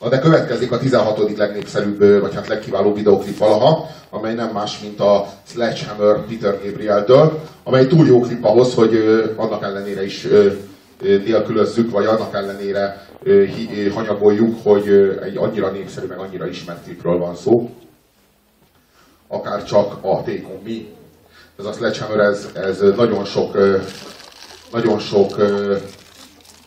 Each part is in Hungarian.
Na de következik a 16. legnépszerűbb, vagy hát legkiválóbb videoklip valaha, amely nem más, mint a Sledgehammer Peter Gabriel-től, amely túl jó klip ahhoz, hogy annak ellenére is nélkülözzük, vagy annak ellenére hanyagoljuk, hogy egy annyira népszerű, meg annyira ismert klipről van szó. Akár csak a Take On Me. Ez a Sledgehammer, ez, ez nagyon sok, nagyon sok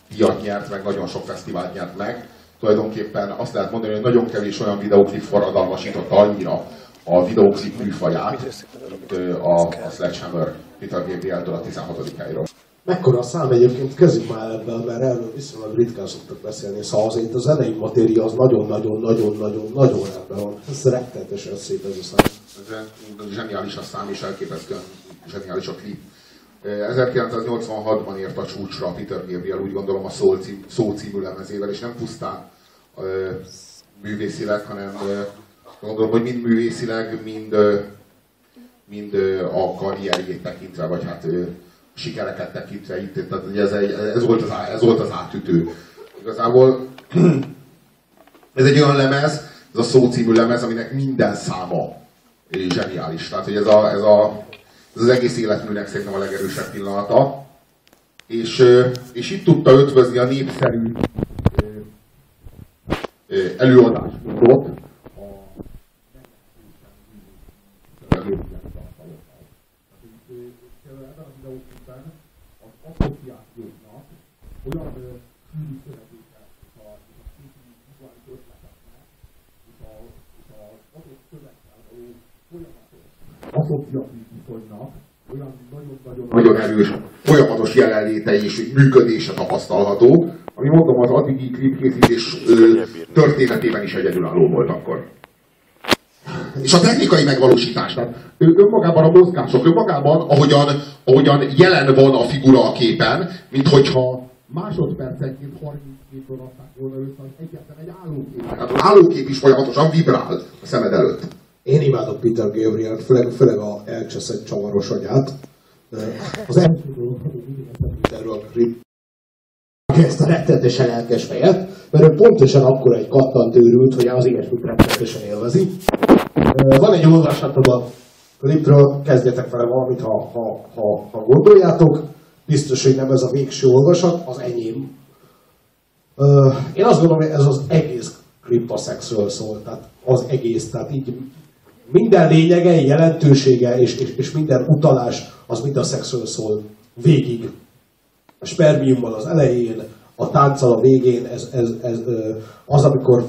díjat nyert meg, nagyon sok fesztivált nyert meg tulajdonképpen azt lehet mondani, hogy nagyon kevés olyan videoklip forradalmasította annyira a videoklip műfaját, a, a Sledgehammer Peter Gabriel-től a 16. helyről. Mekkora a szám egyébként, kezdjük már ebben, mert erről viszonylag ritkán szoktak beszélni. Szóval azért a zenei matéria az nagyon-nagyon-nagyon-nagyon-nagyon rendben van. Ez rettenetesen szép ez a szám. Ez zseniális a szám, és elképesztően zseniális a klip. 1986-ban ért a csúcsra Peter Gabriel, úgy gondolom a Szó című lemezével, és nem pusztán művészileg, hanem gondolom, hogy mind művészileg, mind, mind a karrierjét tekintve, vagy hát sikereket tekintve itt, tehát ez, ez, volt az, ez volt az átütő. Igazából ez egy olyan lemez, ez a Szó lemez, aminek minden száma zseniális. Tehát, hogy ez a, ez a ez az egész életműnek szerintem a legerősebb pillanata. És, és itt tudta ötvözni a népszerű előadásmódot olyan sűrű szövegéket a, a vizuális ötleteknek, és a, és a adott szövegtel való folyamatos asszociatív viszonynak olyan nagyon-nagyon nagyon erős folyamatos jelenléte és működése tapasztalható, ami mondom az addigi klipkészítés történetében is egyedülálló volt akkor. És a technikai megvalósítás, tehát önmagában a mozgások, önmagában, ahogyan, ahogyan jelen van a figura a képen, mint hogyha másodpercenként 32 adták volna őt, egyetlen egy állókép. Tehát az állókép is folyamatosan vibrál a szemed előtt. Én imádok Peter Gabriel, főleg, főleg a elcseszett csavaros agyát. Az első dolog, hogy mindig Peterről a ezt a rettenetesen lelkes fejet, mert ő pontosan akkor egy kattant őrült, hogy az ilyesmit rettenetesen élvezi. Van egy olvasatom a klipről, kezdjetek vele valamit, ha, ha, ha, ha gondoljátok. Biztos, hogy nem ez a végső olvasat, az enyém. Én azt gondolom, hogy ez az egész klip a szexről szól, tehát az egész, tehát így minden lényege, jelentősége és, és, és minden utalás az mind a szexről szól végig. Spermiummal az elején, a tánccal a végén, ez, ez, ez, az, amikor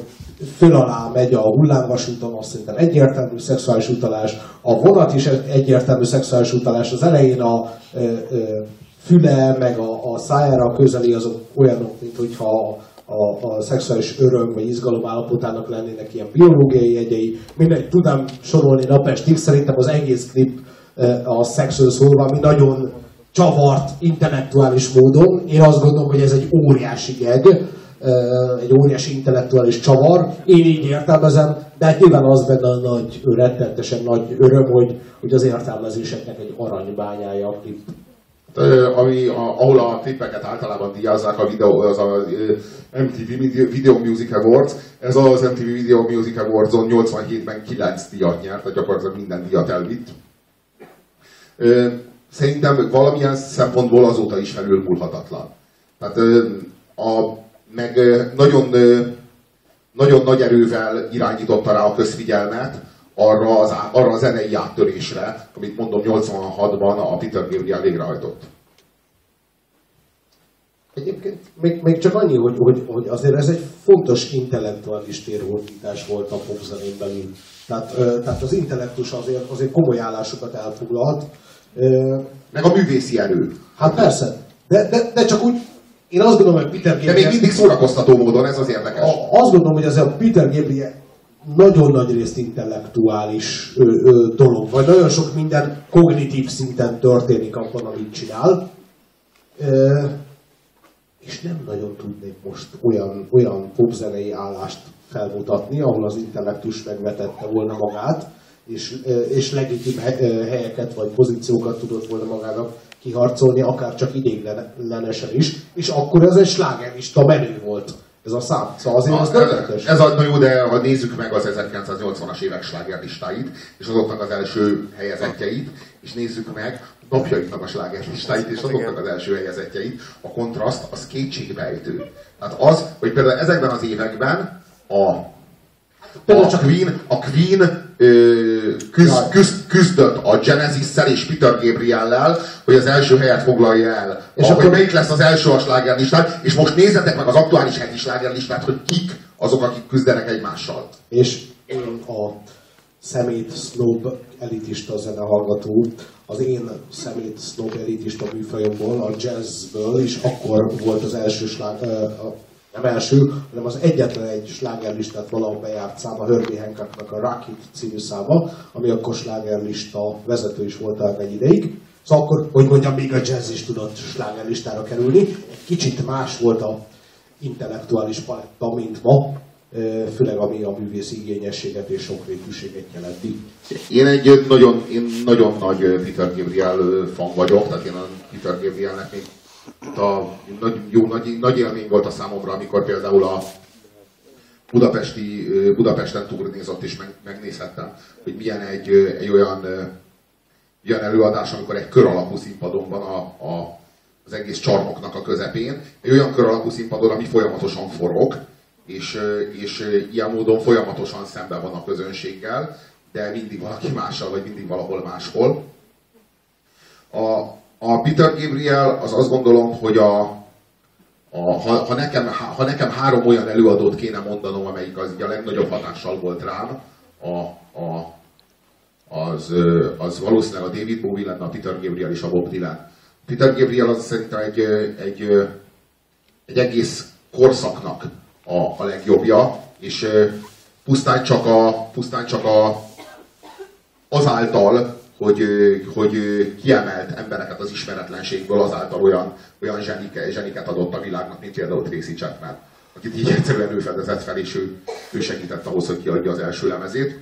föl alá megy a hullámvasúton, azt szerintem egyértelmű szexuális utalás, a vonat is egyértelmű szexuális utalás, az elején a ö, ö, füle, meg a, a szájára közeli azok olyanok, mint hogyha a, a szexuális öröm vagy izgalom állapotának lennének ilyen biológiai jegyei. Mindegy, tudnám sorolni napestig, szerintem az egész klip a szexről szól valami nagyon csavart intellektuális módon. Én azt gondolom, hogy ez egy óriási geg, egy óriási intellektuális csavar. Én így értelmezem, de hát nyilván az benne a nagy, rettentesen nagy öröm, hogy, hogy az értelmezéseknek egy aranybányája a ami, ahol a klippeket általában díjazzák a videó, az a MTV Video Music Awards. Ez az MTV Video Music Awards-on 87-ben 9 díjat nyert, tehát gyakorlatilag minden díjat elvitt. Szerintem valamilyen szempontból azóta is felülmúlhatatlan. Tehát a, meg nagyon, nagyon nagy erővel irányította rá a közfigyelmet, arra, az, arra a zenei áttörésre, amit mondom 86-ban a Peter Gabriel végrehajtott. Egyébként még, még csak annyi, hogy, hogy, hogy azért ez egy fontos intellektuális térhódítás volt a popzenén belül. Tehát, tehát az intellektus azért, azért komoly állásokat elfoglalt. Meg a művészi erő. Hát persze, de, de, de csak úgy, én azt gondolom, hogy Peter Gabriel... De még mindig szórakoztató módon, ez az érdekes. A, azt gondolom, hogy ez a Peter Gabriel nagyon nagy részt intellektuális ö, ö, dolog, vagy nagyon sok minden kognitív szinten történik abban, amit csinál. Ö, és nem nagyon tudnék most olyan, olyan popzenei állást felmutatni, ahol az intellektus megvetette volna magát, és, és legitim helyeket vagy pozíciókat tudott volna magának kiharcolni, akár csak idéglenesen is, és akkor ez egy slágerista menő volt Ez a szám. Szóval azért az tökéletes. ez a, na jó, de ha nézzük meg az 1980-as évek slágerlistáit, és azoknak az első helyezettjeit, és nézzük meg napjainknak a slágerlistáit, és azoknak az első helyezettjeit, a kontraszt az kétségbejtő. Tehát az, hogy például ezekben az években a a Queen, a Queen küzd, küzd, küzdött a Genesis-szel és Peter Gabriellel, hogy az első helyet foglalja el. És És akkor- melyik lesz az első a slágerlistán, és most nézzetek meg az aktuális heti slágerlistát, hogy kik azok, akik küzdenek egymással. És én a szemét snob elitista zenehallgató, az én szemét snob elitista műfajomból, a jazzből is akkor volt az első a- nem első, hanem az egyetlen egy slágerlistát valahol bejárt szám a Herbie Hancocknak a Rocket című száma, ami akkor slágerlista vezető is volt el egy ideig. Szóval akkor, hogy mondjam, még a jazz is tudott slágerlistára kerülni. Egy kicsit más volt a intellektuális paletta, mint ma, főleg ami a művész igényességet és sokrétűséget jelenti. Én egy nagyon, én nagyon nagy Peter Gabriel fan vagyok, tehát én a Peter Gabrielnek még a, nagy, jó, nagy, nagy élmény volt a számomra, amikor például a budapesti, Budapesten turnézott, és meg, megnézhettem, hogy milyen egy, egy olyan, olyan előadás, amikor egy kör alakú színpadon van a, a, az egész csarnoknak a közepén, egy olyan kör alakú színpadon, ami folyamatosan forog, és, és ilyen módon folyamatosan szemben van a közönséggel, de mindig valaki mással, vagy mindig valahol máshol. A, a Peter Gabriel az azt gondolom, hogy a, a, ha, ha, nekem, ha nekem három olyan előadót kéne mondanom, amelyik az a legnagyobb hatással volt rám, a, a, az, az valószínűleg a David Bowie lenne, a Peter Gabriel és a Bob Dylan. Peter Gabriel az szerintem egy, egy, egy egész korszaknak a, a legjobbja, és pusztán csak, a, pusztán csak a, azáltal, hogy, hogy kiemelt embereket az ismeretlenségből, azáltal olyan, olyan zsenike, zseniket adott a világnak, mint például Tracy Chapman, akit így egyszerűen ő fedezett fel, és ő, ő segített ahhoz, hogy kiadja az első lemezét.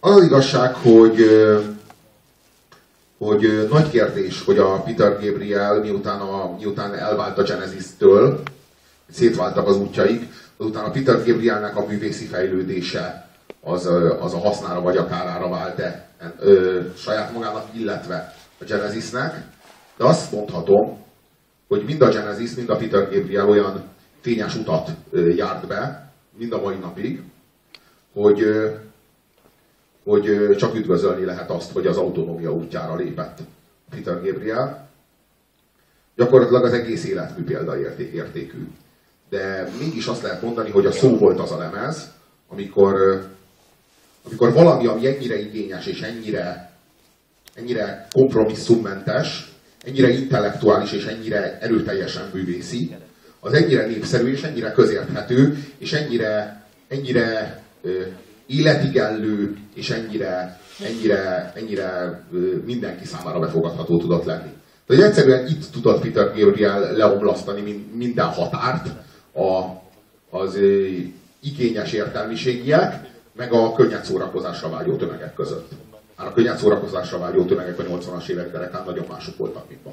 Az az igazság, hogy, hogy nagy kérdés, hogy a Peter Gabriel miután, a, miután elvált a Genesis-től, szétváltak az útjaik, azután a Peter Gabrielnek a művészi fejlődése az, az a hasznára vagy a kárára vált-e ö, saját magának, illetve a Genesisnek. De azt mondhatom, hogy mind a Genesis, mind a Peter Gabriel olyan fényes utat ö, járt be, mind a mai napig, hogy, ö, hogy csak üdvözölni lehet azt, hogy az autonómia útjára lépett Peter Gabriel. Gyakorlatilag az egész életmű példaértékű. De mégis azt lehet mondani, hogy a szó volt az a lemez, amikor, amikor valami, ami ennyire igényes és ennyire, ennyire kompromisszummentes, ennyire intellektuális és ennyire erőteljesen művészi, az ennyire népszerű és ennyire közérthető, és ennyire, ennyire ö, életigellő, és ennyire, ennyire, ennyire ö, mindenki számára befogadható tudott lenni. Tehát egyszerűen itt tudott Peter Gabriel leomlasztani min- minden határt a, az ö, igényes értelmiségiek, meg a könnyed szórakozásra vágyó tömegek között. Már a könnyed szórakozásra vágyó tömegek a 80-as évek derekán nagyon mások voltak, mint ma.